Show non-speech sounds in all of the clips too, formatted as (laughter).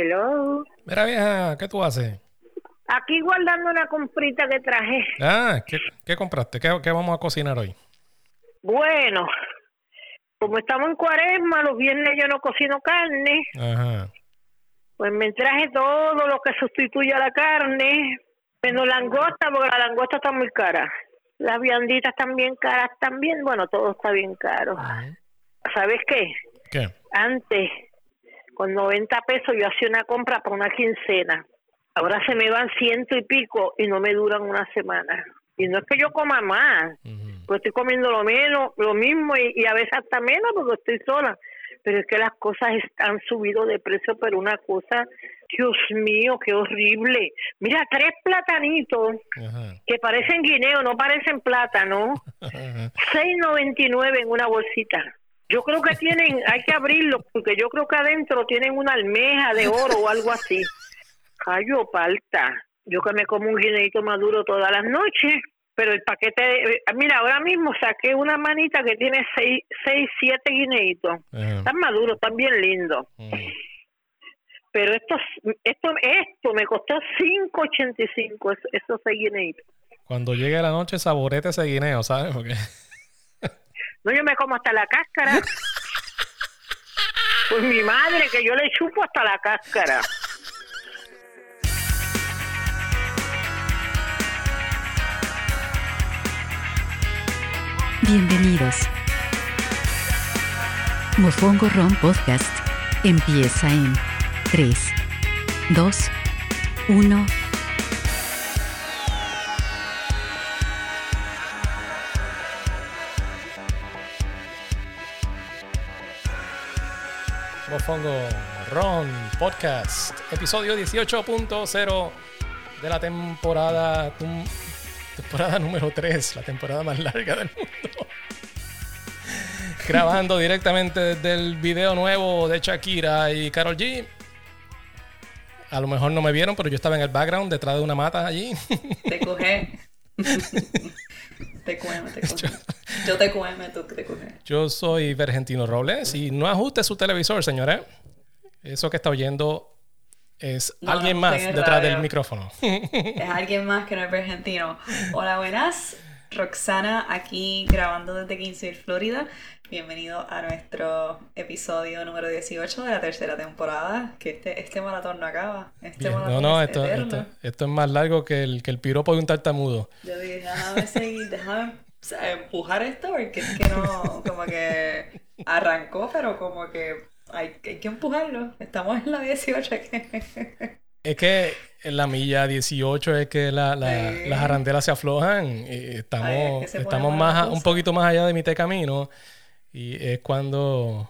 Hello. Mira, vieja, ¿qué tú haces? Aquí guardando una comprita que traje. Ah, ¿qué, qué compraste? ¿Qué, ¿Qué vamos a cocinar hoy? Bueno, como estamos en cuaresma, los viernes yo no cocino carne, Ajá. pues me traje todo lo que sustituye a la carne, menos langosta, porque la langosta está muy cara. Las vianditas están bien caras también, bueno, todo está bien caro. ¿Sabes qué? ¿Qué? Antes, con 90 pesos yo hacía una compra para una quincena. Ahora se me van ciento y pico y no me duran una semana. Y no es que yo coma más, Ujú. pues estoy comiendo lo menos, lo mismo y, y a veces hasta menos porque estoy sola. Pero es que las cosas han subido de precio, pero una cosa, Dios mío, qué horrible. Mira, tres platanitos que parecen guineo, no parecen plátano, (laughs) Ajá. 6.99 en una bolsita. Yo creo que tienen, hay que abrirlo, porque yo creo que adentro tienen una almeja de oro o algo así. (laughs) Callo palta. Yo que me como un guineito maduro todas las noches, pero el paquete, eh, mira, ahora mismo saqué una manita que tiene seis, seis siete guineitos. Ajá. Están maduros, están bien lindos. Pero esto, esto, esto me costó 5.85 esos, esos seis guineitos. Cuando llegue la noche, saborete ese guineo, ¿sabes? Porque... No, yo me como hasta la cáscara. (laughs) Pues mi madre, que yo le chupo hasta la cáscara. Bienvenidos. Mofongo Ron Podcast empieza en 3, 2, 1. Mofongo Ron Podcast, episodio 18.0 de la temporada tum- temporada número 3, la temporada más larga del mundo. Grabando directamente desde el video nuevo de Shakira y Carol G. A lo mejor no me vieron, pero yo estaba en el background detrás de una mata allí. Te coge. (laughs) te (laughs) coge. Yo tú. Yo soy Vergentino Robles y no ajuste su televisor, señores. Eso que está oyendo es No, alguien no, más detrás radio. del micrófono. Es alguien más que no es argentino. Hola, buenas. Roxana aquí grabando desde Kingsville, Florida. Bienvenido a nuestro episodio número 18 de la tercera temporada. Que este, este maratón no acaba. Este Bien. maratón No, no, es esto, esto, esto es más largo que el, que el piropo de un tartamudo. Yo dije, déjame seguir, déjame o sea, empujar esto porque es que no, como que arrancó, pero como que hay, hay que empujarlo. Estamos en la 18 que... Es que en la milla 18 es que la- la- Sí. las arandelas se aflojan y estamos, Ay, es que estamos más un poquito más allá de mitad de camino y es cuando,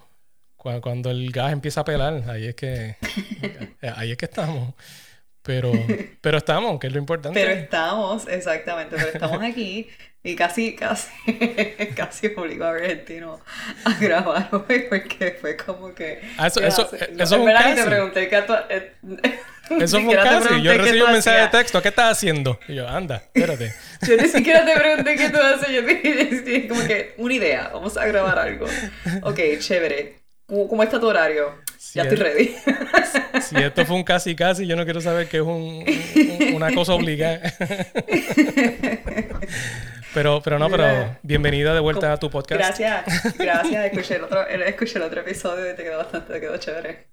cua- cuando el gas empieza a pelar, ahí es que (laughs) ahí es que estamos. Pero, pero estamos, que es lo importante. Pero estamos, exactamente, pero estamos aquí y casi, casi, (laughs) casi obligó a Argentino a grabar hoy (laughs) porque fue como que... Ah, eso- ¿qué eso- eso es un casi. te pregunté tú... eh, Eso fue un casi. Yo qué recibí un mensaje de texto. ¿Qué estás haciendo? Y yo, anda, espérate. (laughs) Yo ni siquiera te pregunté qué tú haces, yo dije (laughs) como que una idea, vamos a grabar algo. Ok, chévere. ¿Cómo, cómo está tu horario? Sí, ya estoy es- ready. (laughs) Si esto fue un casi casi, yo no quiero saber que es un, un- una cosa obligada. Pero, pero no, pero bienvenida de vuelta a tu podcast. Gracias, gracias. Escuché el otro, escuché el otro episodio y te quedó bastante, te quedó chévere.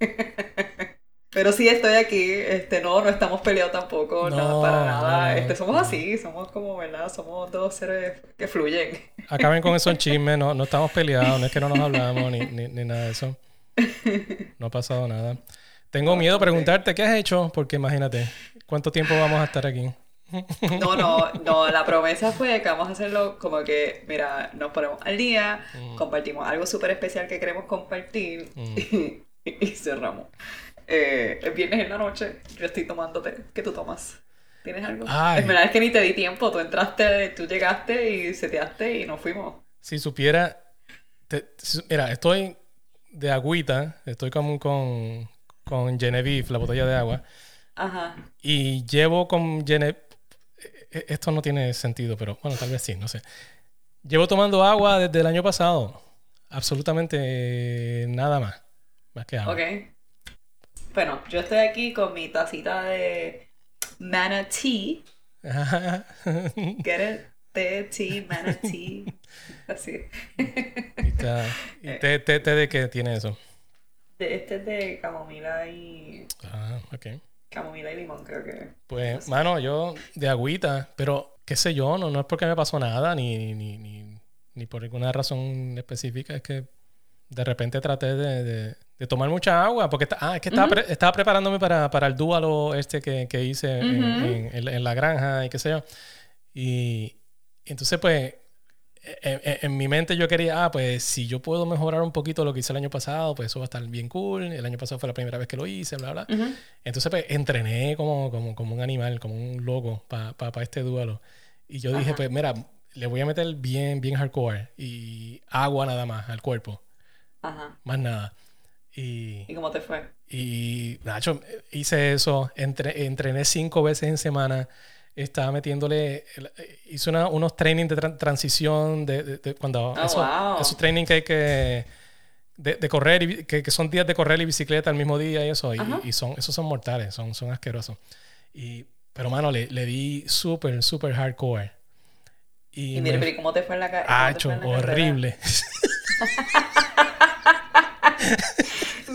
Pero sí, estoy aquí. Este, no, no estamos peleados tampoco, No, nada, para nada. no. Este, somos así, somos como, ¿verdad? Somos dos seres que fluyen. Acaben con esos (laughs) chismes, no, no estamos peleados, no es que no nos hablamos ni, ni, ni nada de eso. (laughs) No ha pasado nada. Tengo miedo a preguntarte qué has hecho, porque imagínate, ¿cuánto tiempo vamos a estar aquí? (laughs) No, no, no, la promesa fue que vamos a hacerlo como que, mira, nos ponemos al día, compartimos algo súper especial que queremos compartir y, y cerramos. Eh, el viernes en la noche yo estoy tomándote. ¿Qué tú tomas? ¿Tienes algo? Ay. Es verdad es que ni te di tiempo. Tú entraste, tú llegaste y seteaste y nos fuimos. Si supiera, te- mira, estoy de agüita, estoy como con, con Genevieve, la botella de agua, Ajá. y llevo con Genevieve, esto no tiene sentido, pero bueno, tal vez sí, no sé. Llevo tomando agua desde el año pasado, absolutamente nada más, más que agua. Ok. Bueno, yo estoy aquí con mi tacita de manatee. (laughs) Get it? Té, tea, manatee. Así. ¿Y, y té, té- té de qué tiene eso? De- Este es de camomila y. Ah, ok. Camomila y limón, creo que. Pues, mano, yo de agüita, pero qué sé yo, no, no es porque me pasó nada, ni, ni, ni, ni por ninguna razón específica, es que de repente traté de, de- de tomar mucha agua, porque está- ah, es que estaba, pre- estaba preparándome para, para el dúalo este que, que hice en, Ujú. en- en- en la granja y qué sé yo. Y, entonces, pues, en, en- en mi mente yo quería, ah, pues si yo puedo mejorar un poquito lo que hice el año pasado, pues eso va a estar bien cool. El año pasado fue la primera vez que lo hice, bla, bla. Ujú. Entonces, pues, entrené como, como, como un animal, como un loco para este duelo. Y yo dije, pues, mira, le voy a meter bien, bien hardcore y agua nada más al cuerpo, Ajá. más nada. Y, ¿Y cómo te fue? y Nacho, hice eso, entre- entrené cinco veces en semana, estaba metiéndole, hice una- unos trainings de tran- transición, de, de- de cuando Oh, esos, wow. esos trainings que hay que, de, de correr, y, que, que son días de correr y bicicleta al mismo día y eso, y, y son, esos son mortales, son, son asquerosos. Y, pero mano, le, le di súper, súper hardcore. Y, Y mira, me- pero ¿y cómo te fue en la ca- Ah, cómo te fue en la carrera? horrible. (laughs)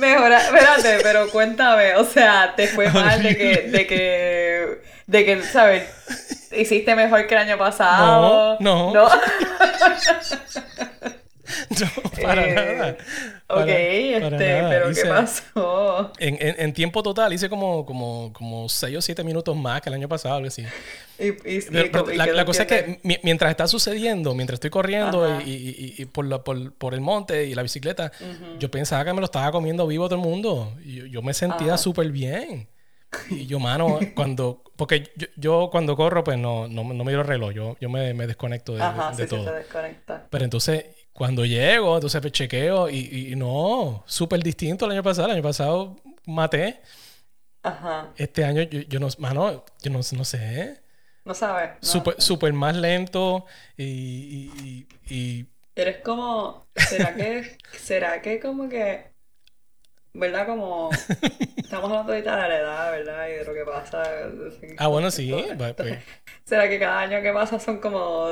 Mejora, espérate, pero cuéntame, o sea, te fue (laughs) mal de que, de que, de que, ¿sabes? Hiciste mejor que el año pasado. No, no. No. (laughs) No, (laughs) para Eh, nada. Ok, Para- este, para nada. pero ¿qué pasó? En, en- en tiempo total hice como, como, como 6 o 7 minutos más que el año pasado, algo así. Y, y- y- Pero- pero y la cosa es que mi- mientras está sucediendo, mientras estoy corriendo y, por, la- por, por el monte y la bicicleta, yo pensaba que me lo estaba comiendo vivo todo el mundo. Y yo, yo me sentía súper bien. Y yo, mano, (laughs) cuando... Porque yo, yo cuando corro, pues no, no, no miro el reloj. Yo, yo me, me desconecto de, Ajá, de sí, sí, todo. Pero entonces, cuando llego, entonces pues, chequeo y, y- no, súper distinto el año pasado. El año pasado maté. Ajá, Este año yo, yo no, mano, yo no, no sé. no sabes. no. Súper súper más lento y, y- y- y- Eres como, ¿será que, será que como que, verdad, como, estamos hablando ahorita de la edad, ¿verdad? Y de lo que pasa. Ah, bueno, sí. pues, (laughs) ¿Será que cada año que pasa son como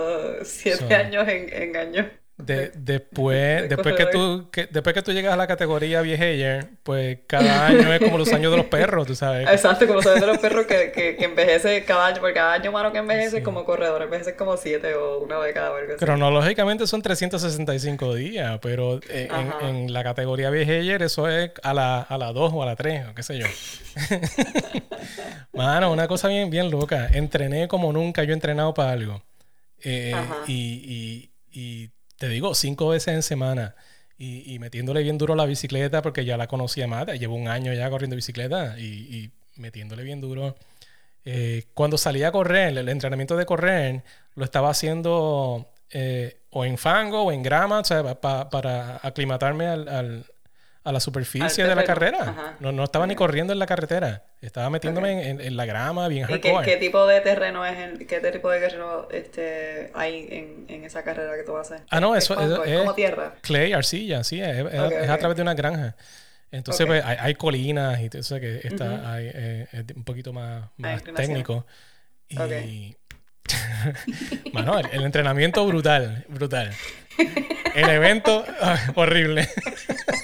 siete Son- años en, en años? De- después, de después, que tú, que, después que tú llegas a la categoría viejeyer, pues cada año es como los años de los perros, tú sabes. Exacto, como sabes de los perros que, que, que envejece cada año, porque cada año humano que envejece Sí. como corredor, envejece como siete o una década o algo así. Cronológicamente son 365 días, pero en, en la categoría viejeyer eso es a la, a la 2 o a la 3, o qué sé yo. (laughs) Mano, una cosa bien, bien loca. Entrené como nunca yo he entrenado para algo. Eh, Ajá. y, y- y te digo, cinco veces en semana. Y, y metiéndole bien duro la bicicleta porque ya la conocía más. Llevo un año ya corriendo bicicleta y, y metiéndole bien duro. Eh, cuando salí a correr, el entrenamiento de correr, lo estaba haciendo eh, o en fango o en grama, o sea, pa- pa- para aclimatarme al, al- a la superficie de la carrera. ajá. No, no estaba ni corriendo en la carretera. Estaba metiéndome en, en- en la grama bien ¿Y qué, hardcore. qué tipo de terreno es el, qué tipo de terreno este, hay en, en esa carrera que tú haces? Ah, no, ¿Es eso- ¿Es es- como tierra? Clay, arcilla, sí, es, a través de una granja. Entonces, pues, hay, hay colinas y todo eso que está hay, eh, es un poquito más, más técnico. Y. (laughs) Mano, el, el entrenamiento brutal, brutal. El evento, (laughs) horrible. (laughs)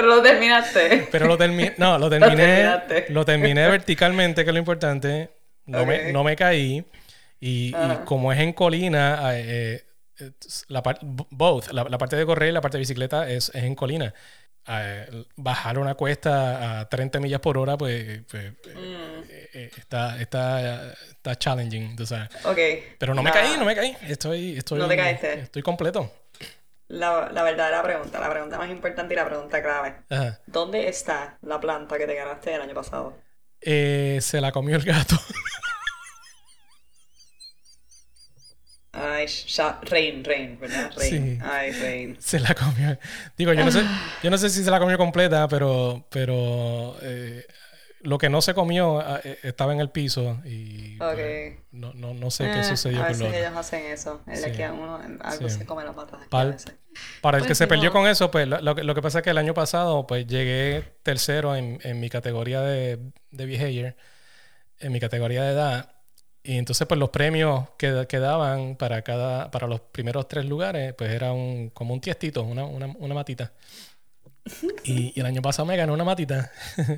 Pero lo terminaste. Pero lo terminé, no, lo (laughs) terminé, lo terminé verticalmente, que es lo importante. No, me, no me caí. Y, y Ajá. como es en colina, eh, eh, la both, la, la parte de correr y la parte de bicicleta es, es en colina. Eh, bajar una cuesta a 30 millas por hora, pues, pues, Mm, está, está, está challenging, tú sabes. ok. Pero no me caí, no me caí. Estoy, estoy, No te caíste. Estoy completo. La, la verdadera pregunta, la pregunta más importante y la pregunta clave. Ajá. ¿Dónde está la planta que te ganaste el año pasado? Eh, se la comió el gato. Ay, Rain, Rain, ¿verdad? Rain. Sí. Ay, Rain. Se la comió. Digo, yo no sé, yo no sé si se la comió completa, pero, pero eh, lo que no se comió ah, eh, estaba en el piso y pues, Ok. no, no, no sé qué Eh, sucedió a con veces lo otro. ellos hacen eso. El de Sí. que a uno algo Sí. se come las matas. aquí a Pal- veces. Para el Pues que se ni perdió con eso, pues lo, lo que- lo que pasa es que el año pasado pues llegué tercero en, en mi categoría de, de behavior, en mi categoría de edad. Y entonces pues los premios que, que daban para cada para los primeros tres lugares pues era un, como un tiestito, una, una, una matita. Y, y el año pasado me ganó una matita. (laughs)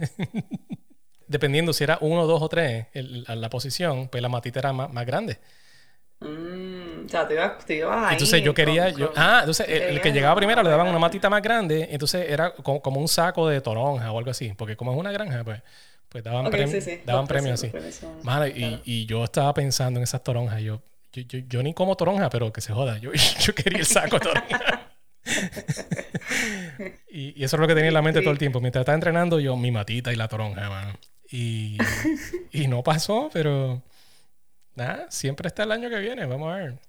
Dependiendo si era uno, dos o tres el- la posición, pues la matita era más, más grande. Mm, o sea, tú ibas, ahí. Entonces yo quería, con- yo, con- ah, entonces el, el que llegaba primero le daban una matita más grande, entonces era como, como un saco de toronja o algo así, porque como es una granja, pues, pues daban, Ok, premios sí, sí. daban premios así. son- Mano, y, yo estaba pensando en esas toronjas, yo, yo, yo, yo ni como toronja, pero que se joda, yo, (laughs) yo quería el saco de toronja. (laughs) y, y eso es lo que tenía en la mente Sí. todo el tiempo. Mientras estaba entrenando, yo mi matita y la toronja, mano. Y, (laughs) y no pasó, pero nada, siempre está el año que viene, vamos a ver.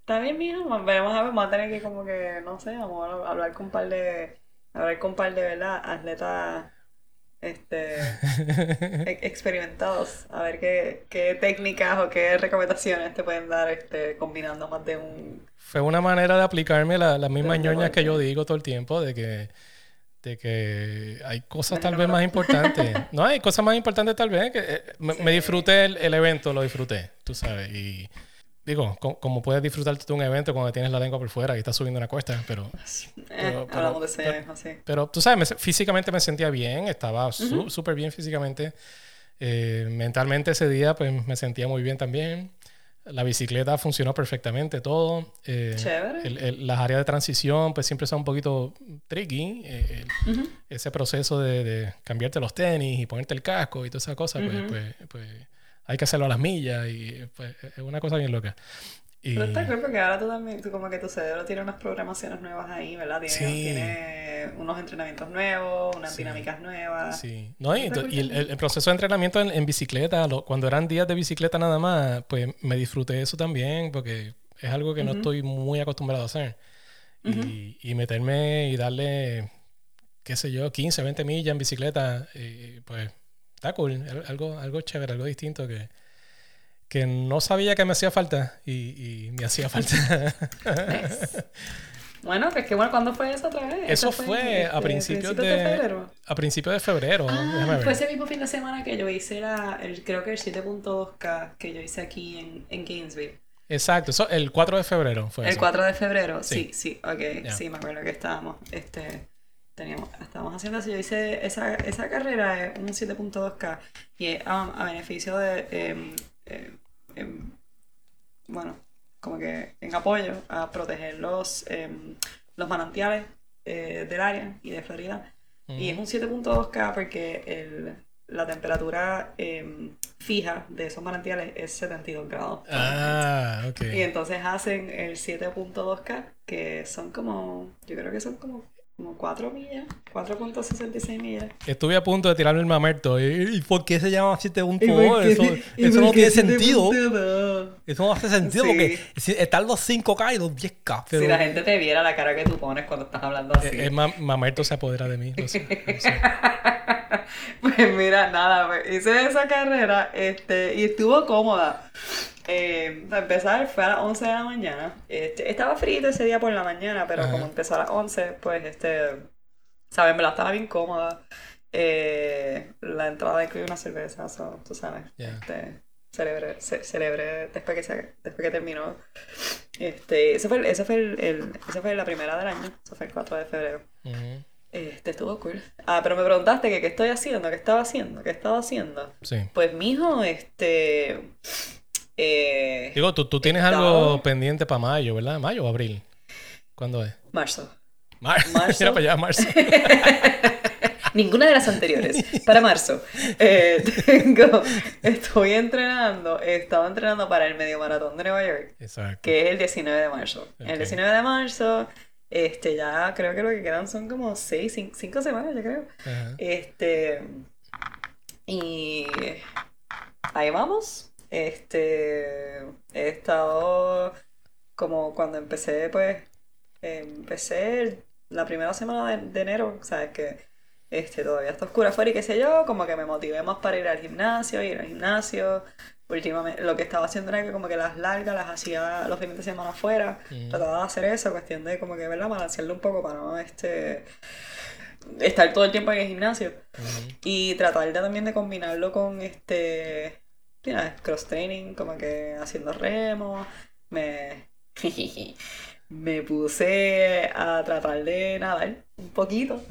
Está bien, mijo. Veremos a ver, vamos a tener que como que, no sé, vamos a hablar con un par de, hablar con un par de, ¿verdad? Atletas, este, (laughs) experimentados. A ver qué, qué técnicas o qué recomendaciones te pueden dar, este, combinando más de un... Fue una manera de aplicarme la- las mismas ñoñas que yo digo todo el tiempo, de que, de que hay cosas tal vez más importantes. (laughs) No, hay cosas más importantes tal vez. Que, eh, me, me disfruté el, el evento, lo disfruté, tú sabes. Y digo, co- como puedes disfrutar de un evento cuando tienes la lengua por fuera y estás subiendo una cuesta, pero, (laughs) Eh, Pero- pero- de pero- sí. pero tú sabes, me físicamente me sentía bien, estaba su- súper bien físicamente. Eh, mentalmente ese día pues me sentía muy bien también. La bicicleta funcionó perfectamente, todo. Eh, Chévere. el- el- las áreas de transición pues siempre son un poquito tricky. eh, el- Ujú. ese proceso de, de cambiarte los tenis y ponerte el casco y todas esas cosas, pues, Ujú. pues, pues, hay que hacerlo a las millas y pues es una cosa bien loca. Y, Pero está cool porque ahora tú también, tú como que tu cerebro tiene unas programaciones nuevas ahí, ¿verdad? Tiene, Sí. tiene unos entrenamientos nuevos, unas Sí. dinámicas nuevas. Sí, no, y, y el, el- proceso de entrenamiento en, en bicicleta, lo- cuando eran días de bicicleta nada más, pues me disfruté eso también, porque es algo que no Ujú. estoy muy acostumbrado a hacer. y, y meterme y darle, qué sé yo, 15, 20 millas en bicicleta, y, pues está cool, al- algo, algo chévere, algo distinto que, que no sabía que me hacía falta y, y me hacía falta. (laughs) Bueno, pues qué bueno, ¿cuándo fue eso otra vez? Eso ¿Eso fue a este, principios de de, febrero? a principios de febrero. Ah, ver. fue ese mismo fin de semana que yo hice la, el, creo que el 7.2K que yo hice aquí en, en Gainesville. Exacto, eso, el 4 de febrero fue El eso. 4 de febrero, Sí. sí, sí, ok, sí, me acuerdo que estábamos, este, teníamos, estábamos haciendo eso, yo hice esa, esa carrera, es un 7.2K, y es um, a beneficio de, em, em, em, bueno, como que en apoyo a proteger los, em, los manantiales eh, del área y de Florida. Y es un 7.2K porque el, la temperatura em, fija de esos manantiales es 72 grados. Ah, ok. Y entonces hacen el 7.2K, que son como, yo creo que son como, como 4 millas, 4.66 millas. Estuve a punto de tirarme el mamerto. ¿Y y por qué se llama 7.2? qué- Eso, y eso por no tiene sentido. 7.2? Eso no hace sentido Sí. porque están los 5K y los 10K. Pero Si la gente te viera la cara que tú pones cuando estás hablando así. eh, eh, ma- mamerto se apodera de mí. lo sé, lo sé. (laughs) Pues mira, nada, pues, hice esa carrera este, y estuvo cómoda. Eh, para empezar, fue a las 11 de la mañana. Este, estaba frito ese día por la mañana, pero Ajá. como empezó a las 11, pues, este, ¿sabes? Me la estaba bien cómoda. Eh, la entrada incluye una cerveza, so, tú sabes. Ya. Este, celebré, ce- celebré después que, se- después que terminó. Este, ese fue, el- ese fue, el, el- esa fue la primera del año, eso fue el 4 de febrero. Ujú, Este, estuvo cool. Ah, pero me preguntaste que qué estoy haciendo, qué estaba haciendo, qué estaba haciendo. Sí. Pues, mijo, este... Eh, Digo, tú, tú tienes Estaba- algo pendiente para mayo, ¿verdad? ¿Mayo o abril? ¿Cuándo es? marzo. Mar- (laughs) Marzo. Mira para allá, marzo. (laughs) Ninguna de las anteriores. Para marzo. Eh, (laughs) tengo... Estoy entrenando, he estado entrenando para el medio maratón de Nueva York, Exacto. que es el 19 de marzo. Ok. El 19 de marzo, este, ya creo que lo que quedan son como 6, 5 semanas, yo creo. Ajá. Este. Y. Ahí vamos. Este. He estado. Como cuando empecé, pues. Empecé la primera semana de, de enero, ¿sabes? Que Este, todavía está oscura afuera y qué sé yo, como que me motivé más para ir al gimnasio, ir al gimnasio. Últimamente, lo que estaba haciendo era que como que las largas las hacía los fines de semana afuera. Trataba de hacer eso, cuestión de como que, ¿verdad? Balancearlo un poco para no, este estar todo el tiempo en el gimnasio. Y tratar de, también de combinarlo con este cross training, como que haciendo remo. Me (laughs) me puse a tratar de nadar un poquito.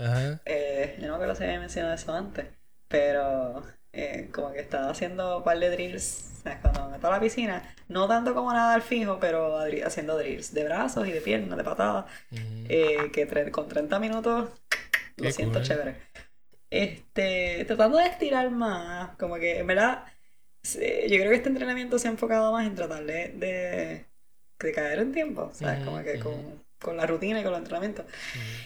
Eh, yo no creo que se había mencionado eso antes, pero eh, como que estaba haciendo un par de drills cuando me meto a la piscina, no tanto como nadar fijo, pero haciendo drills de brazos y de piernas, de patadas, eh, que con 30 minutos lo siento chévere. Este, tratando de estirar más, como que en verdad, yo creo que este entrenamiento se ha enfocado más en tratar de, de, caer en tiempo, ¿sabes? como que con, con, la rutina y con los entrenamientos.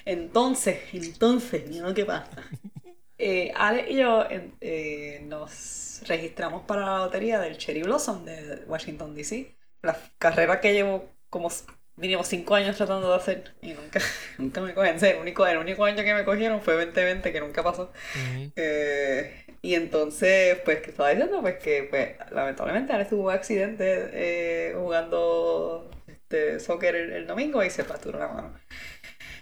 Entonces, entonces, ¿no qué pasa? (laughs) Eh, Ale y yo eh, nos registramos para la lotería del Cherry Blossom de Washington, D.C. La carrera que llevo como mínimo cinco años tratando de hacer y nunca, (laughs) nunca me cogen. El único, el único año que me cogieron fue 2020, que nunca pasó. Eh, y entonces, pues, ¿qué estaba diciendo? Pues que, pues, lamentablemente, Alex tuvo un accidente eh, jugando este, soccer el, domingo y se fracturó la mano.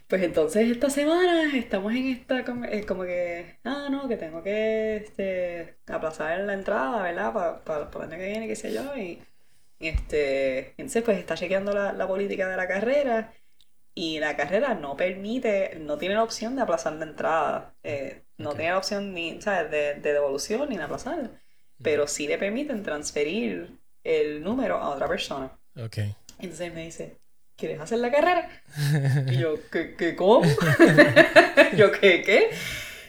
Pues entonces esta semana estamos en esta como, eh, como que, ah, no, que tengo que este, aplazar la entrada, ¿verdad? Para, para, el año que viene, qué sé yo, y este, entonces, pues está chequeando la, política de la carrera y la carrera no permite, no tiene la opción de aplazar la entrada. Eh, no tiene la opción ni, ¿sabes? De, devolución ni de aplazar. Pero sí le permiten transferir el número a otra persona. Ok. Entonces me dice, ¿quieres hacer la carrera? Y yo, ¿qué, qué cómo? (laughs) yo, ¿qué, qué?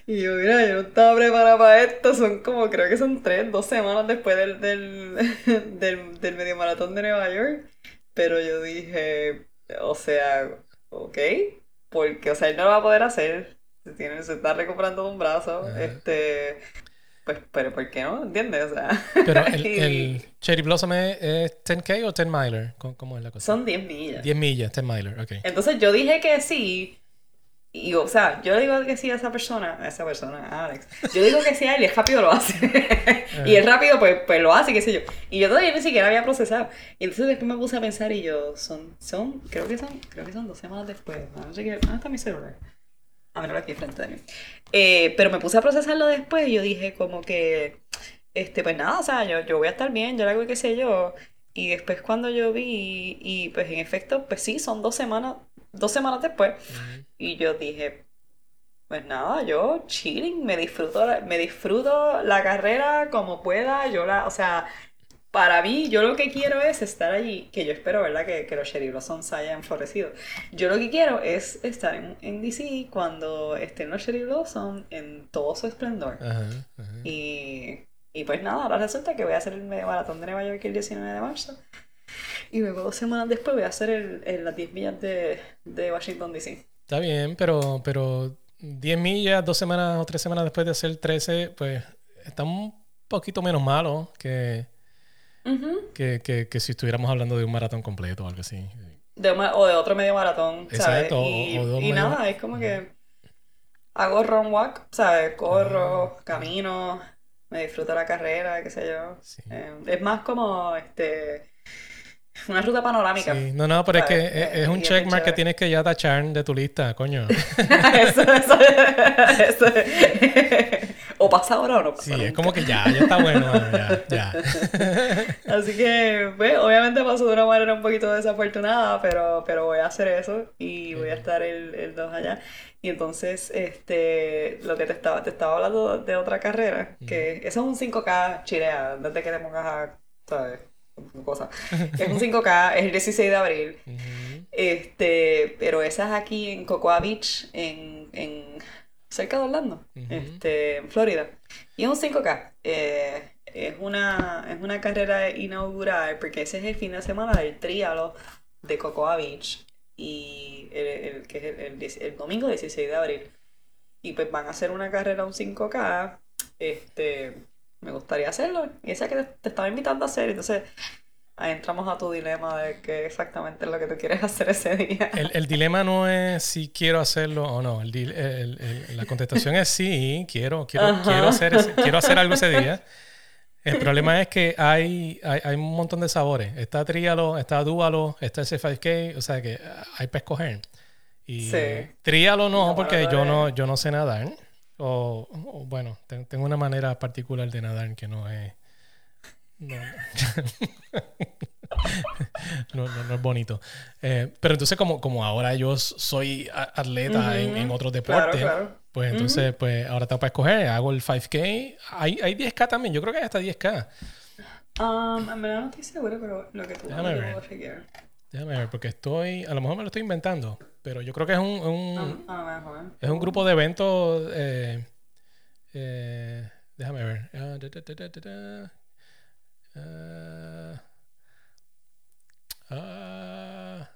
Y yo, mira, yo no estaba preparada para esto. Son como, creo que son tres, dos semanas después del, del, (laughs) del, del medio maratón de Nueva York. Pero yo dije, o sea, ok, porque, o sea, él no lo va a poder hacer. Se, tiene, se está recuperando un brazo. Este. Pues, pero ¿por qué no? ¿Entiendes? O sea. Pero el, (laughs) el Cherry Blossom es, 10K o 10 miler? ¿Cómo, es la cosa? Son 10 millas. 10 millas, 10 miler, ok. Entonces yo dije que sí, y, o sea, yo le digo que sí a esa persona, a esa persona, a Alex. Yo digo que sí a él y es rápido lo hace. (laughs) y es rápido, pues, pues lo hace, qué sé yo. Y yo todavía ni siquiera había procesado. Y entonces después me puse a pensar y yo, son, son, creo que son, creo que son dos semanas después. No sé qué, ¿dónde está mi celular? A ver, aquí frente de mí. Eh, pero me puse a procesarlo después y yo dije como que, este, pues nada, o sea, yo, yo voy a estar bien, yo le hago qué sé yo. Y después cuando yo vi, y pues en efecto, pues sí, son dos semanas, dos semanas después. Y yo dije, pues nada, yo chilling, me disfruto, me disfruto la carrera como pueda, yo la, o sea, para mí, yo lo que quiero es estar allí, que yo espero, ¿verdad? Que, que los Cherry Blossoms hayan florecido. Yo lo que quiero es estar en, en DC cuando estén los Cherry Blossoms en todo su esplendor. Y, y pues nada, ahora resulta que voy a hacer el medio maratón de Nueva York el 19 de marzo. Y luego dos semanas después voy a hacer el, las 10 millas de, de, Washington DC. Está bien, pero, pero 10 millas, dos semanas o tres semanas después de hacer 13, pues está un poquito menos malo que, que, que, si estuviéramos hablando de un maratón completo o algo así. De o de otro medio maratón, ¿sabes? Exacto, y, nada, es como que hago run walk, ¿sabes? Corro, ah. camino, me disfruto la carrera, qué sé yo. Eh, es más como este una ruta panorámica. Sí. No, no, pero es que es, un checkmark que tienes que ya tachar de tu lista, coño. (laughs) eso, eso, eso. (laughs) o pasa ahora o no pasa. Sí, es como que ya, ya está bueno, (laughs) ya, ya. (laughs) Así que, pues, obviamente pasó de una manera un poquito desafortunada, pero, pero voy a hacer eso y voy a estar el, el 2 allá. Y entonces, este, lo que te estaba, te estaba hablando de otra carrera, que eso es un 5K chilea, desde que te pongas a, ¿sabes? cosa. Es un 5K, es el 16 de abril. Este, pero esa es aquí en Cocoa Beach, en, en cerca de Orlando, este, en Florida. Y es un 5K. Eh, es, una, es una carrera inaugural porque ese es el fin de semana del trialo de Cocoa Beach. Y el, que es el, el, domingo 16 de abril. Y pues van a hacer una carrera, un 5K. Este, me gustaría hacerlo. Y esa que te, estaba invitando a hacer. Entonces, ahí entramos a tu dilema de qué exactamente es lo que tú quieres (laughs) hacer ese día. El, el dilema no es si quiero hacerlo o no. El, el- la contestación es sí, quiero, quiero, quiero, hacer ese- quiero hacer algo ese día. El problema es que hay, hay, hay un montón de sabores. Está Tríalo, está Dúalo, está ese 5K, o sea que hay para escoger. Y Sí. Tríalo no, No, porque yo no, yo no sé nadar. O, o, bueno, ten- tengo una manera particular de nadar que no es... No, (laughs) no, no- no es bonito. Eh, pero entonces como, como ahora yo soy atleta en, en otros Claro, deportes, claro. pues entonces pues ahora tengo para escoger, hago el 5K. Hay, hay 10K también, yo creo que hay hasta 10K. Um, en verdad no estoy seguro, pero lo que tú Déjame ver. Déjame ver, porque estoy, a lo mejor me lo estoy inventando, pero yo creo que es un, un- Ah, a lo mejor. es un grupo de eventos. eh, eh, déjame ver. Ah, da, da, da, Ah, ah.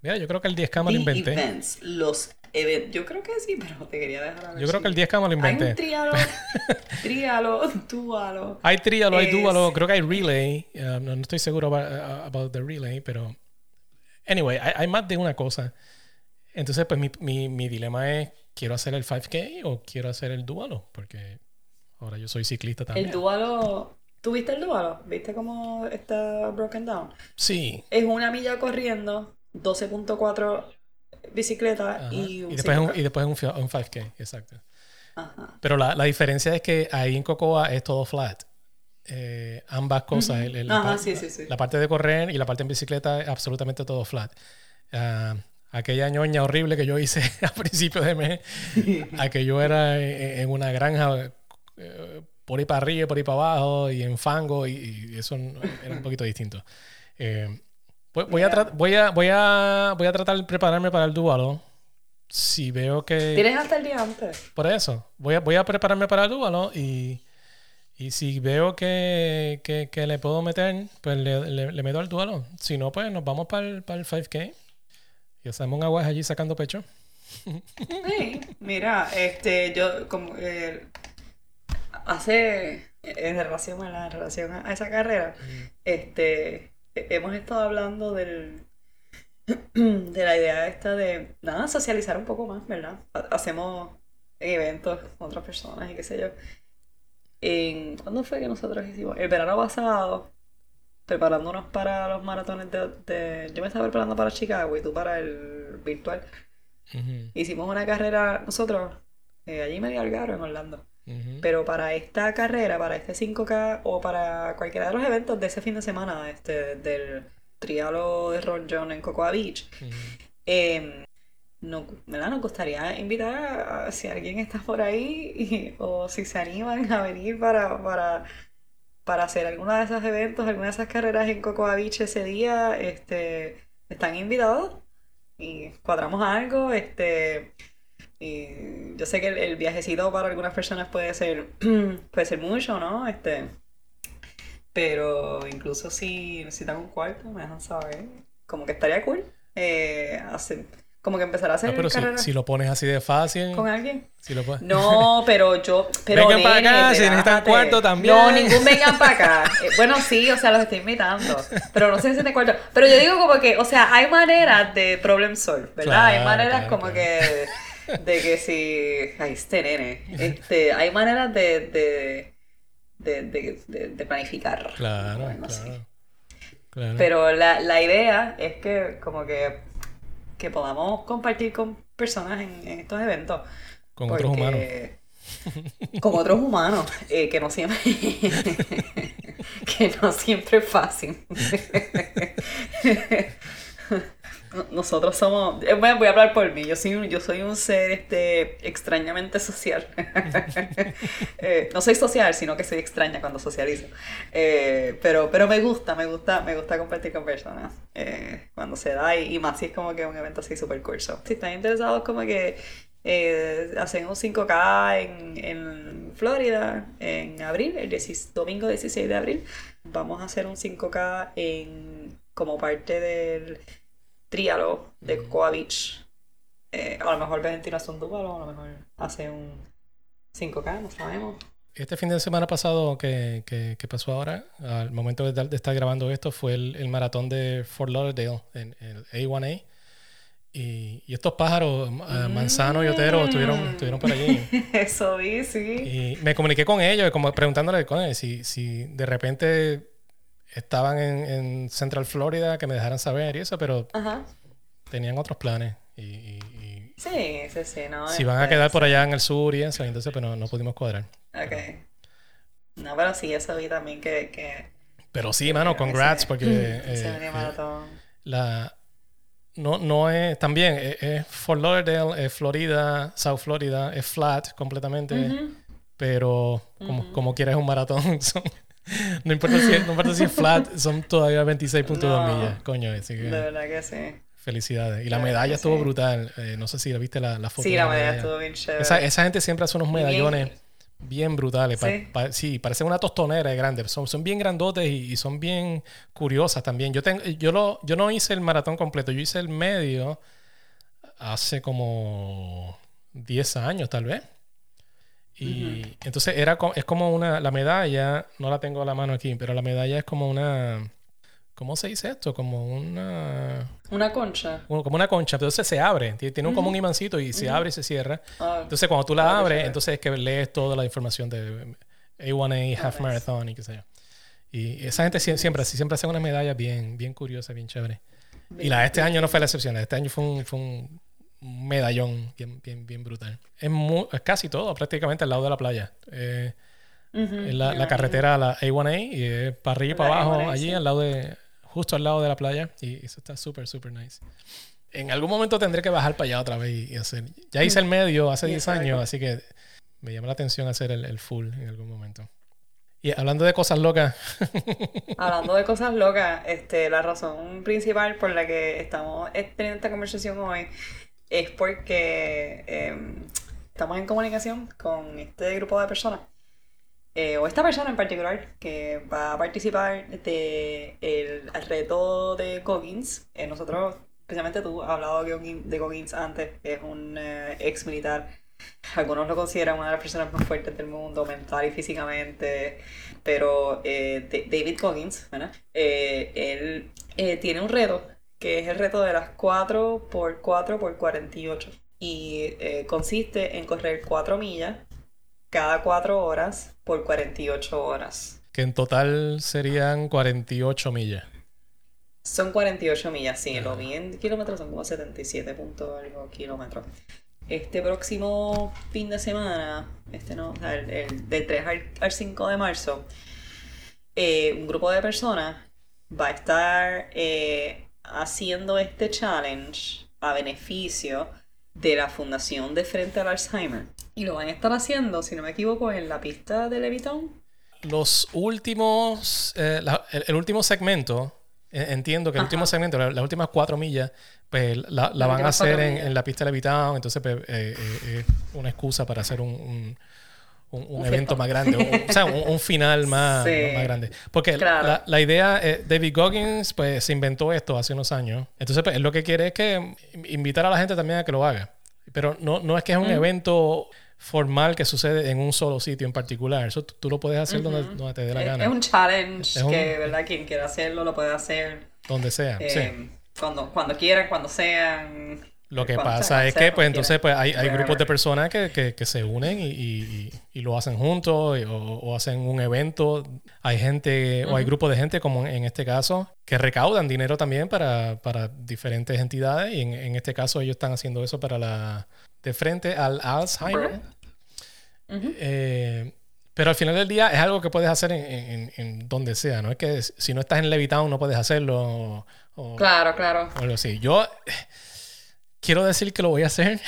mira, yo creo que el 10K me lo inventé. events, los eventos. Yo creo que sí, pero te quería dejar a ver Yo creo si- que el 10K me lo Hay un inventé. trialo, (laughs) trialo, dualo. Hay trialo, hay Es- dúalo, creo que hay relay. uh, no, no estoy seguro about, uh, about the relay, pero. Anyway, hay, hay más de una cosa. Entonces, pues mi, mi, mi dilema es: ¿quiero hacer el 5K o quiero hacer el dualo? Porque ahora yo soy ciclista también. El dualo. ¿Tú viste el dualo? ¿Viste cómo está broken down? Sí. Es una milla corriendo, 12.4 bicicleta y un Y después, un, 5K. y después un, un 5K, exacto. Ajá. Pero la, la diferencia es que ahí en Cocoa es todo flat. Eh, ambas cosas, el- el- la, Ajá, par- sí, sí, sí. la parte de correr y la parte en bicicleta es absolutamente todo flat. Ah, aquella ñoña horrible que yo hice (laughs) a principios de mes, a que yo era en, en una granja eh, por ahí para arriba, por ahí para abajo y en fango y, y eso era un poquito distinto. Eh, voy, voy a voy, a, voy, a, voy a tratar de prepararme para el dualo. Si veo que... Tienes hasta el día antes. Por eso, voy a, voy a prepararme para el Dúbalo y, y si veo que, que, que le puedo meter, pues le, le, le meto al Dúbalo. Si no, pues nos vamos para el, para el 5K y hacemos un aguas allí sacando pecho. Sí, mira, este, yo como eh, hace en relación a la en relación a esa carrera, este, he- hemos estado hablando del (clears throat) de la idea esta de nada, socializar un poco más, ¿verdad? Ha- Hacemos eventos con otras personas y qué sé yo. En, ¿Cuándo fue que nosotros hicimos? El verano pasado, preparándonos para los maratones de, de- Yo me estaba preparando para Chicago y tú para el virtual. Hicimos una carrera nosotros, eh, allí medio Algarro, en Orlando. Pero para esta carrera, para este 5K o para cualquiera de los eventos de ese fin de semana, este, del trialo de Ron John en Cocoa Beach, eh, no, ¿verdad? Nos gustaría invitar a, a si alguien está por ahí y- o si se animan a venir para, para, para hacer alguno de esos eventos, alguna de esas carreras en Cocoa Beach ese día, este, están invitados y cuadramos algo, este, y yo sé que el, el viajecito para algunas personas puede ser, (clears throat) puede ser mucho, ¿no? Este, pero incluso si necesitan un cuarto, me dejan saber, como que estaría cool, eh, hacer, como que empezar a hacer Ah, pero si, si lo pones así de fácil, con alguien. si lo puedes- No, (laughs) pero yo. Pero Vengan para acá, si necesitan cuarto también. No, ningún vengan para acá. Eh, bueno, sí, o sea, los estoy invitando. Pero no se necesitan cuarto. Pero yo digo como que, o sea, hay maneras de problem solve, ¿verdad? hay maneras claro, como claro. que. De que si. Ay, este nene. Este, hay maneras de. de de, de, de- de planificar. Claro, Bueno, claro. Claro. Pero la, la idea es que como que, que podamos compartir con personas en, en estos eventos. Con otros humanos. Con otros humanos, eh, que no siempre (laughs) que no siempre es fácil. (laughs) Nosotros somos, eh, bueno, voy a hablar por mí, yo soy un, yo soy un ser este, extrañamente social. (laughs) Eh, no soy social, sino que soy extraña cuando socializo. Eh, pero, pero me gusta, me gusta, me gusta compartir con personas eh, cuando se da y, más si es como que un evento así super curso. Si están interesados como que eh, hacen un 5K en, en Florida en abril, el 16 domingo 16 de abril, vamos a hacer un 5K en, como parte del trialo de Cocoa Beach. Eh, a lo mejor Valentino hace un dúo, a lo mejor hace un 5K, no sabemos. este fin de semana pasado que, que, que pasó ahora, al momento de, de, estar grabando esto, fue el, el maratón de Fort Lauderdale, en el A1A. Y, y, estos pájaros, uh, Manzano y Otero, estuvieron, estuvieron por allí. (laughs) Eso vi, sí. Y me comuniqué con ellos, como preguntándole con si, si de repente estaban en, en, Central Florida, que me dejaran saber y eso, pero Ajá. tenían otros planes. Y, y, y sí, sí, sí. No, si van a quedar por allá en el sur y eso, entonces pero no, no pudimos cuadrar. Ok. Pero, no, pero sí, eso vi también que... que pero sí, mano, congrats, porque... (clears throat) Eh, maratón. la no, no es, también es, es, Fort Lauderdale, es Florida, South Florida, es flat completamente, uh -huh. pero como, uh -huh. como quieras un maratón, (laughs) son, (laughs) no, importa si, no importa si es flat, son todavía 26.2 no, millas, coño. Así que, de verdad que sí. Felicidades. Y la medalla estuvo sí. brutal, eh, no sé si viste la, la foto. Sí, la, la medalla, medalla, estuvo bien chévere. Esa, esa, gente siempre hace unos medallones bien, bien brutales, sí. Pa, pa, sí, parecen una tostonera de grande, son, son bien grandotes y, y, son bien curiosas también. Yo, tengo, yo, lo, yo no hice el maratón completo, yo hice el medio hace como 10 años tal vez. Y uh -huh. entonces era es como una, la medalla, no la tengo a la mano aquí, pero la medalla es como una, ¿cómo se dice esto? Como una... Una concha. Como una concha, entonces se abre, tiene uh -huh. como un imancito y se uh -huh. abre y se cierra. Oh. Entonces cuando tú la abres, entonces es que lees toda la información de A1A, Half Marathon y qué sé yo. Y esa gente siempre, siempre hace unas medallas bien, bien curiosas, bien chéveres. Y la de este año no fue la excepción, este año fue un, fue un medallón bien, bien, bien brutal. Es, muy, es casi todo, prácticamente al lado de la playa. Eh, uh -huh. es la, la carretera, la A1A, y es para arriba y para abajo, A1A, allí sí. al lado de, justo al lado de la playa. Y eso está súper, súper nice. En algún momento tendré que bajar para allá otra vez y, hacer. Ya hice el medio hace 10 años, así que me llama la atención hacer el, el full en algún momento. Y hablando de cosas locas. (laughs) hablando de cosas locas, este, la razón principal por la que estamos teniendo esta conversación hoy es porque eh, estamos en comunicación con este grupo de personas. Eh, o esta persona en particular que va a participar de el, reto de Goggins. Eh, nosotros, especialmente tú, has hablado de Goggins antes, es un eh, ex militar algunos lo consideran una de las personas más fuertes del mundo, mental y físicamente, pero eh, David Goggins, ¿verdad? Él tiene un reto, que es el reto de las 4 por 4 por 48 y eh, consiste en correr 4 millas cada 4 horas por 48 horas. Que en total serían 48 millas. Son 48 millas, sí, ah. lo vi en kilómetros, son como 77 punto algo kilómetros este próximo fin de semana, este no, o sea, el, el, del 3 al, al, 5 de marzo, eh, un grupo de personas va a estar eh, haciendo este challenge a beneficio de la Fundación de Frente al Alzheimer. Y lo van a estar haciendo, si no me equivoco, en la pista de Levittown. Los últimos, eh, la, el, el, último segmento, entiendo que el Ajá. último segmento, las la últimas cuatro millas, pues la, la van a hacer en, en, la pista de Levittown, entonces pues, eh, eh, es una excusa para hacer un, un, un, un (laughs) evento más grande, o sea, un, final (laughs) más, sí. más, grande. Porque claro. la, la, idea, eh, David Goggins pues se inventó esto hace unos años, entonces pues, él lo que quiere es que invitar a la gente también a que lo haga, pero no, no es que es un mm. evento formal que sucede en un solo sitio en particular. Eso tú, tú lo puedes hacer uh -huh. donde, donde, te dé la es, gana. Es un challenge es que, ¿verdad? Quien quiera hacerlo lo puede hacer. Donde sea, eh, sí cuando, cuando quieran, cuando sean. Lo que pasa es que, pues, entonces, pues, hay, hay grupos de personas que, que, que se unen y, y, y, lo hacen juntos o, o, hacen un evento. Hay gente, uh -huh. o hay grupos de gente, como en este caso, que recaudan dinero también para, para diferentes entidades. Y en, en, este caso, ellos están haciendo eso para la. de frente al Alzheimer. Uh -huh. eh, pero al final del día es algo que puedes hacer en, en, en, donde sea, ¿no? Es que si no estás en Levittown no puedes hacerlo. O, claro, claro. O algo así. Yo quiero decir que lo voy a hacer.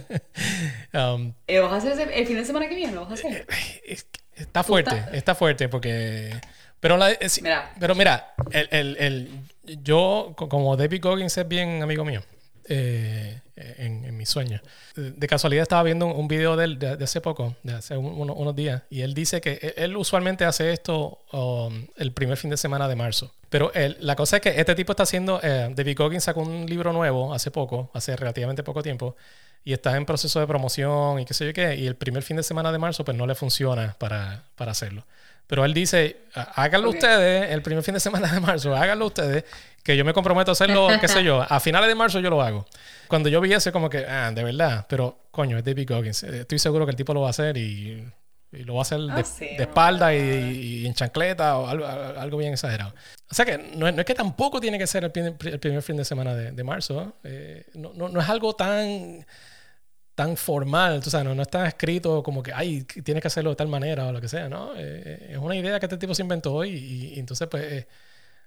(laughs) um, ¿Lo vas a hacer el fin de semana que viene? ¿Lo vas a hacer? Eh, está fuerte, está? está fuerte porque... Pero, la, es, mira. pero mira, el, el, el, yo, como David Goggins es bien amigo mío, eh, en, en mis sueños. De casualidad estaba viendo un, un video de él de, de, hace poco, de hace un, unos días, y él dice que él usualmente hace esto um, el primer fin de semana de marzo. Pero la cosa es que este tipo está haciendo, eh, David Goggins sacó un libro nuevo hace poco, hace relativamente poco tiempo, y está en proceso de promoción y qué sé yo qué, y el primer fin de semana de marzo pues no le funciona para, para hacerlo. Pero él dice, háganlo ustedes el primer fin de semana de marzo, háganlo ustedes, que yo me comprometo a hacerlo, qué sé yo, a finales de marzo yo lo hago. Cuando yo vi eso, como que, ah, de verdad, pero coño, es David Goggins, eh, estoy seguro que el tipo lo va a hacer y, lo va a hacer de, ah, espalda y, en chancleta o algo, bien exagerado. O sea que no, es que tampoco tiene que ser el, primer fin de semana de, marzo, eh, no, no, no es algo tan tan formal, tú sabes, no, no está escrito como que, ay, tienes que hacerlo de tal manera o lo que sea, ¿no? Eh, eh, es una idea que este tipo se inventó y, y, entonces pues eh,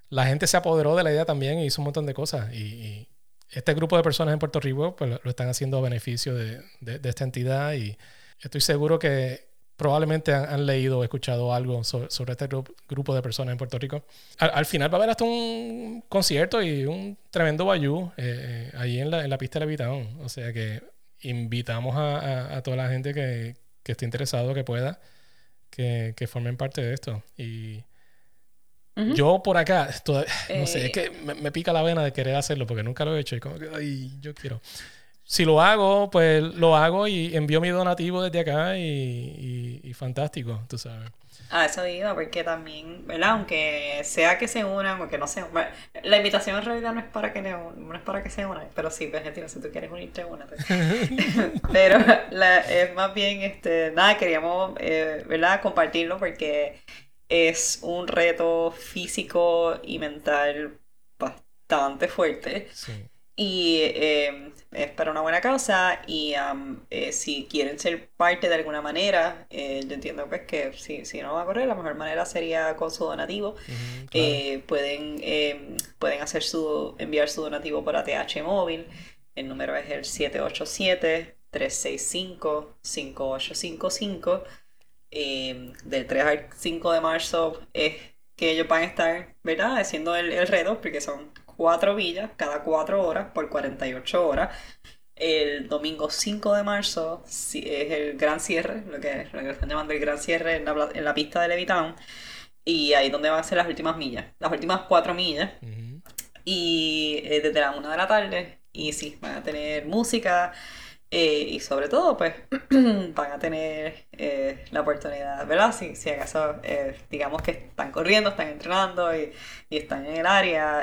la gente se apoderó de la idea también y hizo un montón de cosas y, este grupo de personas en Puerto Rico pues lo, están haciendo a beneficio de, de, esta entidad y estoy seguro que probablemente han, leído o escuchado algo sobre, este grupo de personas en Puerto Rico. Al, final va a haber hasta un concierto y un tremendo bayou ahí en la, en la pista de Levitown. O sea que invitamos a, toda la gente que, esté interesado, que pueda, que, formen parte de esto. Y yo por acá, (laughs) no sé, es que me, pica la vena de querer hacerlo porque nunca lo he hecho y como que, ay, yo quiero. Si lo hago, pues lo hago y envío mi donativo desde acá y, y fantástico, tú sabes. Ah, eso digo, porque también, ¿verdad? Aunque sea que se unan o que no se unan. La invitación en realidad no es para que, no es para que se unan, pero sí, pues, si tú quieres unirte, únete. (laughs) (laughs) pero la, es más bien, este, nada, queríamos, eh, ¿verdad? Compartirlo porque es un reto físico y mental bastante fuerte. Sí y eh, es para una buena causa y eh, si quieren ser parte de alguna manera, eh, yo entiendo pues que si, si no va a correr, la mejor manera sería con su donativo. pueden, em, pueden hacer su, enviar su donativo por ATH móvil. El número es el 787-365-5855. Em, del 3 al 5 de marzo es que ellos van a estar, ¿verdad? Haciendo el, el reto, porque son cuatro villas cada cuatro horas por 48 horas. El domingo 5 de marzo es el gran cierre, lo que, lo que están llamando el gran cierre en la, en la pista de Levitown. Y ahí donde van a ser las últimas millas, las últimas cuatro millas. Y eh, desde la una de la tarde. Y sí, van a tener música. Eh, y sobre todo, pues, (clears throat) van a tener eh, la oportunidad, ¿verdad? Si, si acaso, digamos que están corriendo, están entrenando y, y están en el área,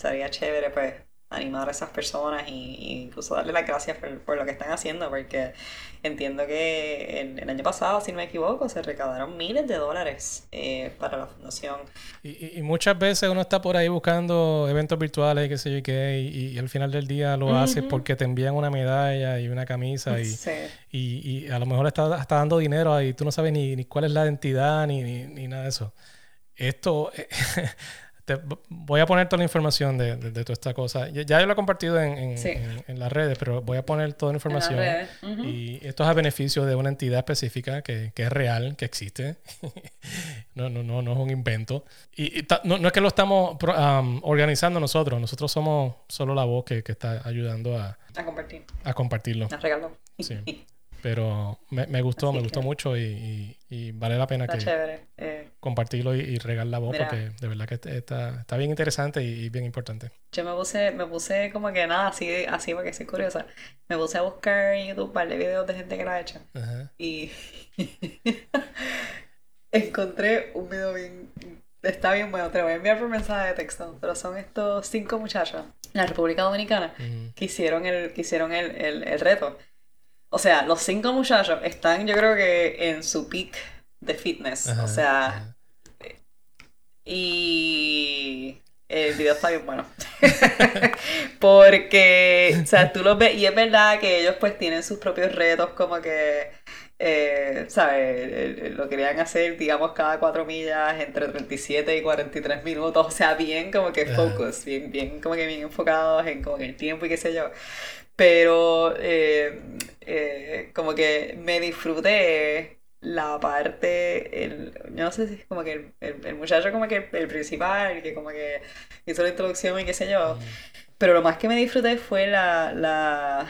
sería chévere pues animar a esas personas y, incluso darle las gracias por, lo que están haciendo porque entiendo que el, año pasado si no me equivoco se recaudaron miles de dólares eh, para la fundación. Y, muchas veces uno está por ahí buscando eventos virtuales y qué sé yo qué y, al final del día lo haces porque te envían una medalla y una camisa y, y, a lo mejor está, está dando dinero y tú no sabes ni, ni cuál es la identidad ni, ni, ni nada de eso. Esto (laughs) voy a poner toda la información de, toda esta cosa. Ya, yo lo he compartido en, las redes, pero voy a poner toda la información. Y esto es a beneficio de una entidad específica que, es real, que existe. (laughs) no, no, no, no es un invento. Y, no, es que lo estamos organizando nosotros, nosotros somos solo la voz que, está ayudando a, a compartir. A compartirlo. A regalarlo. Sí. (laughs) Pero me, gustó, me gustó mucho y, vale la pena que eh. compartirlo y, regar la voz porque de verdad que está, está bien interesante y, bien importante. Yo me puse, me puse como que nada, así, así porque soy curiosa. Me puse a buscar en YouTube un par de videos de gente que lo ha hecho. Y (laughs) encontré un video bien... Está bien bueno, te lo voy a enviar por mensaje de texto, pero son estos cinco muchachos en la República Dominicana que hicieron el, que hicieron el, el reto. O sea, los cinco muchachos están, yo creo que en su peak de fitness. o sea. Y. El video está bien bueno. (laughs) Porque, o sea, tú los ves, y es verdad que ellos pues tienen sus propios retos, como que, eh, ¿sabes? Lo querían hacer, digamos, cada cuatro millas entre 37 y 43 minutos, o sea, bien como que focus, bien, bien, como que bien enfocados en como que el tiempo y qué sé yo pero eh, eh, como que me disfruté la parte, el, yo no sé si es como que el, el, muchacho como que el principal, que como que hizo la introducción y qué sé yo, pero lo más que me disfruté fue la, la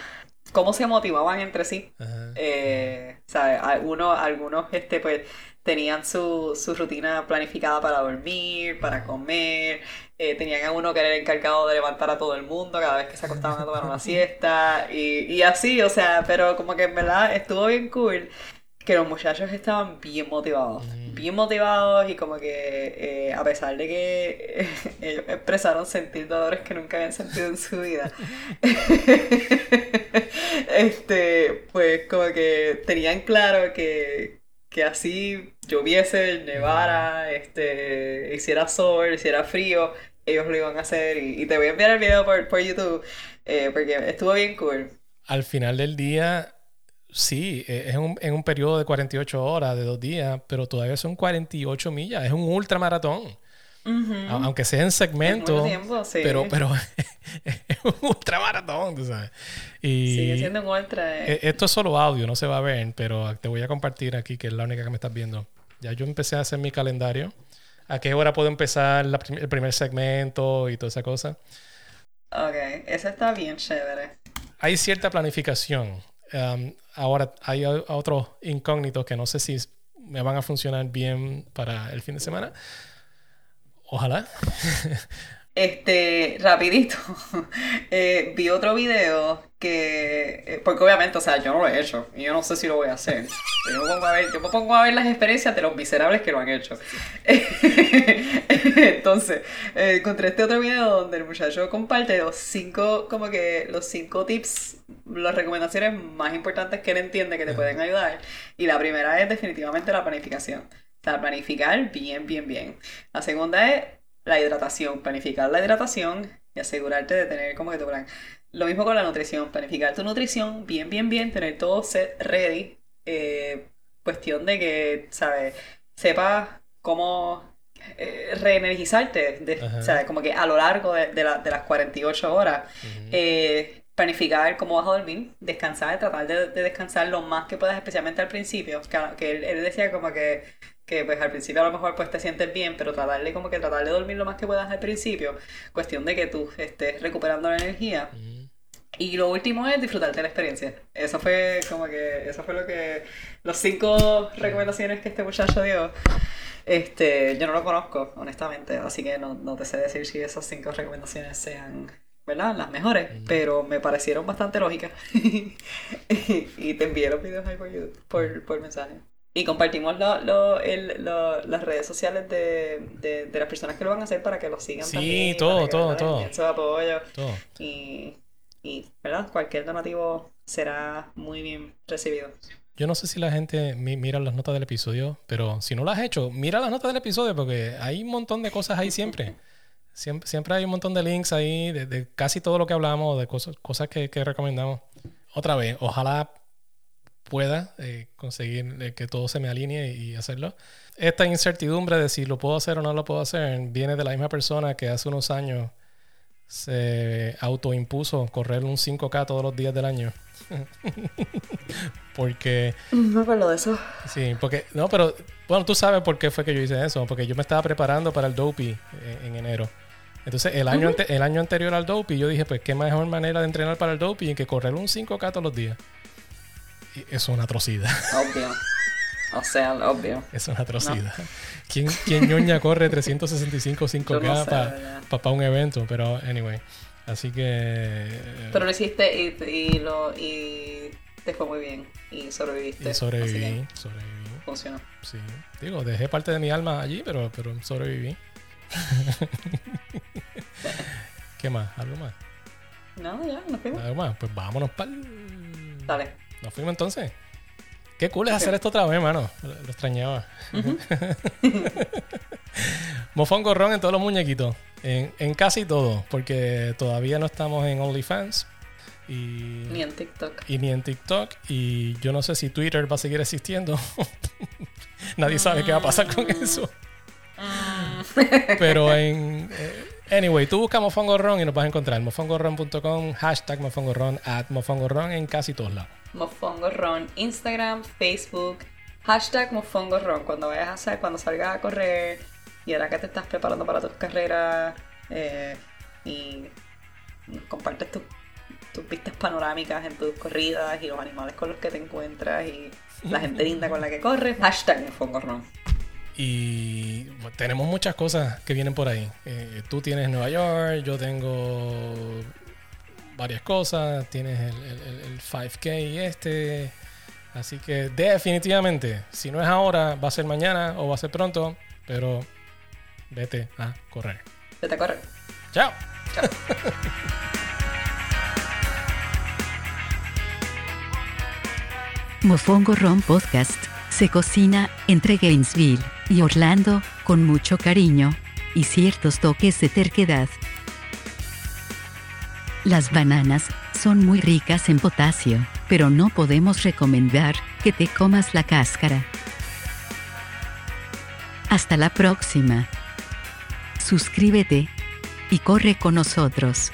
cómo se motivaban entre sí. Eh, ¿sabes? Algunos, algunos este, pues, tenían su, su rutina planificada para dormir, para comer, eh, tenían a uno que era el encargado de levantar a todo el mundo cada vez que se acostaban a tomar una (laughs) siesta, y, y así, o sea, pero como que en verdad estuvo bien cool que los muchachos estaban bien motivados, bien motivados y como que eh, a pesar de que (laughs) ellos expresaron sentir dolores que nunca habían sentido en su vida, (laughs) (laughs) este, pues como que tenían claro que, que así lloviese, nevara, este, hiciera sol, hiciera frío, ellos lo iban a hacer y, te voy a enviar el video por, por YouTube eh, porque estuvo bien cool. Al final del día Sí, e, es un, en un periodo de 48 horas, de dos días, pero todavía son 48 millas. Es un ultramaratón. Aunque sea en segmento, pero, pero (laughs) es un ultramaratón, tú sabes. Y Sigue siendo un ultra. Eh. E, esto es solo audio, no se va a ver, pero te voy a compartir aquí, que es la única que me estás viendo. Ya yo empecé a hacer mi calendario. ¿A qué hora puedo empezar el primer segmento y toda esa cosa? Ok, eso está bien chévere. Hay cierta planificación. Um, ahora hay otros incógnitos que no sé si me van a funcionar bien para el fin de semana. Ojalá. Este, rapidito, (laughs) eh, vi otro video que, eh, porque obviamente, o sea, yo no lo he hecho y yo no sé si lo voy a hacer. Yo me pongo a ver, yo me pongo a ver las experiencias de los miserables que lo han hecho. (laughs) Entonces, eh, encontré este otro video donde el muchacho comparte los cinco, como que los cinco tips, las recomendaciones más importantes que él entiende que te pueden ayudar. Y la primera es definitivamente la planificación. Sea, planificar bien, bien, bien. La segunda es la hidratación, planificar la hidratación y asegurarte de tener como que tu plan. Lo mismo con la nutrición, planificar tu nutrición bien, bien, bien, tener todo set ready. Eh, cuestión de que, ¿sabes? Sepas cómo eh, reenergizarte, de, ¿sabes? Como que a lo largo de, de, de las 48 horas. eh, planificar cómo vas a dormir, descansar, tratar de, descansar lo más que puedas, especialmente al principio. Que, que él decía como que que pues al principio a lo mejor pues te sientes bien, pero tratarle como que tratar de dormir lo más que puedas al principio, cuestión de que tú estés recuperando la energía. Y lo último es disfrutarte la experiencia. Eso fue como que, eso fue lo que, los cinco recomendaciones que este muchacho dio. Este, yo no lo conozco, honestamente, así que no, no te sé decir si esas cinco recomendaciones sean ¿verdad? Las mejores, pero me parecieron bastante lógicas. (laughs) y te envié los videos ahí por, por, por mensaje. Y compartimos las redes sociales de, las personas que lo van a hacer para que lo sigan sí, también. todo, todo, todo. Su apoyo. Y, ¿verdad? Cualquier donativo será muy bien recibido. Yo no sé si la gente mira las notas del episodio, pero si no lo has hecho, mira las notas del episodio porque hay un montón de cosas ahí siempre. (laughs) Siempre, siempre hay un montón de links ahí de, casi todo lo que hablamos, de cosas, cosas que, que recomendamos. Otra vez, ojalá pueda eh, conseguir eh, que todo se me alinee y hacerlo. Esta incertidumbre de si lo puedo hacer o no lo puedo hacer viene de la misma persona que hace unos años se autoimpuso correr un 5K todos los días del año. (laughs) porque... No acuerdo de eso. Sí, porque... No, pero... Bueno, tú sabes por qué fue que yo hice eso. Porque yo me estaba preparando para el Dopey en, enero. Entonces, el año, el año anterior al Dopey, yo dije, pues, qué mejor manera de entrenar para el Dopey que correr un 5K todos los días es una atrocidad. Obvio. O sea, obvio. Es una atrocidad. ¿Quién, ¿Quién, ñoña corre 365 5K para un evento? Pero, anyway. Así que. Eh, Pero lo hiciste y, y, lo, y te fue muy bien. Y sobreviviste. Y sobreviví. Sobreviví. Funcionó. Sí. Digo, dejé parte de mi alma allí, pero, pero sobreviví. (laughs) ¿Qué más? ¿Algo más? No, ya, nos fuimos. ¿Algo más? Pues vámonos para Dale. Nos fuimos entonces. Qué cool es hacer esto otra vez, mano. Lo, extrañaba. (laughs) Mofongo Ron en todos los muñequitos. En, casi todo. Porque todavía no estamos en OnlyFans. Y, ni en TikTok. Y ni en TikTok. Y yo no sé si Twitter va a seguir existiendo. (laughs) Nadie sabe qué va a pasar con mm. eso. Mm. (laughs) Pero en. Eh, anyway, tú buscas Mofongo y nos vas a encontrar. Mofongorron.com, hashtag Mofongorron, at Mofongorron en casi todos lados. Mofongo Ron, Instagram, Facebook, hashtag Mofongo Ron, cuando vayas a hacer, cuando salgas a correr y ahora que te estás preparando para tus carreras eh, y compartes tus vistas panorámicas en tus corridas y los animales con los que te encuentras y la gente linda con la que corres. Hashtag Mofongorrón. Y tenemos muchas cosas que vienen por ahí. Eh, tú tienes Nueva York, yo tengo varias cosas, tienes el, el- el 5K y este. Así que definitivamente, si no es ahora, va a ser mañana o va a ser pronto, pero vete a correr. Vete a correr. Chao. (laughs) Mofongo Ron Podcast se cocina entre Gainesville y Orlando con mucho cariño y ciertos toques de terquedad. Las bananas son muy ricas en potasio, pero no podemos recomendar que te comas la cáscara. Hasta la próxima. Suscríbete y corre con nosotros.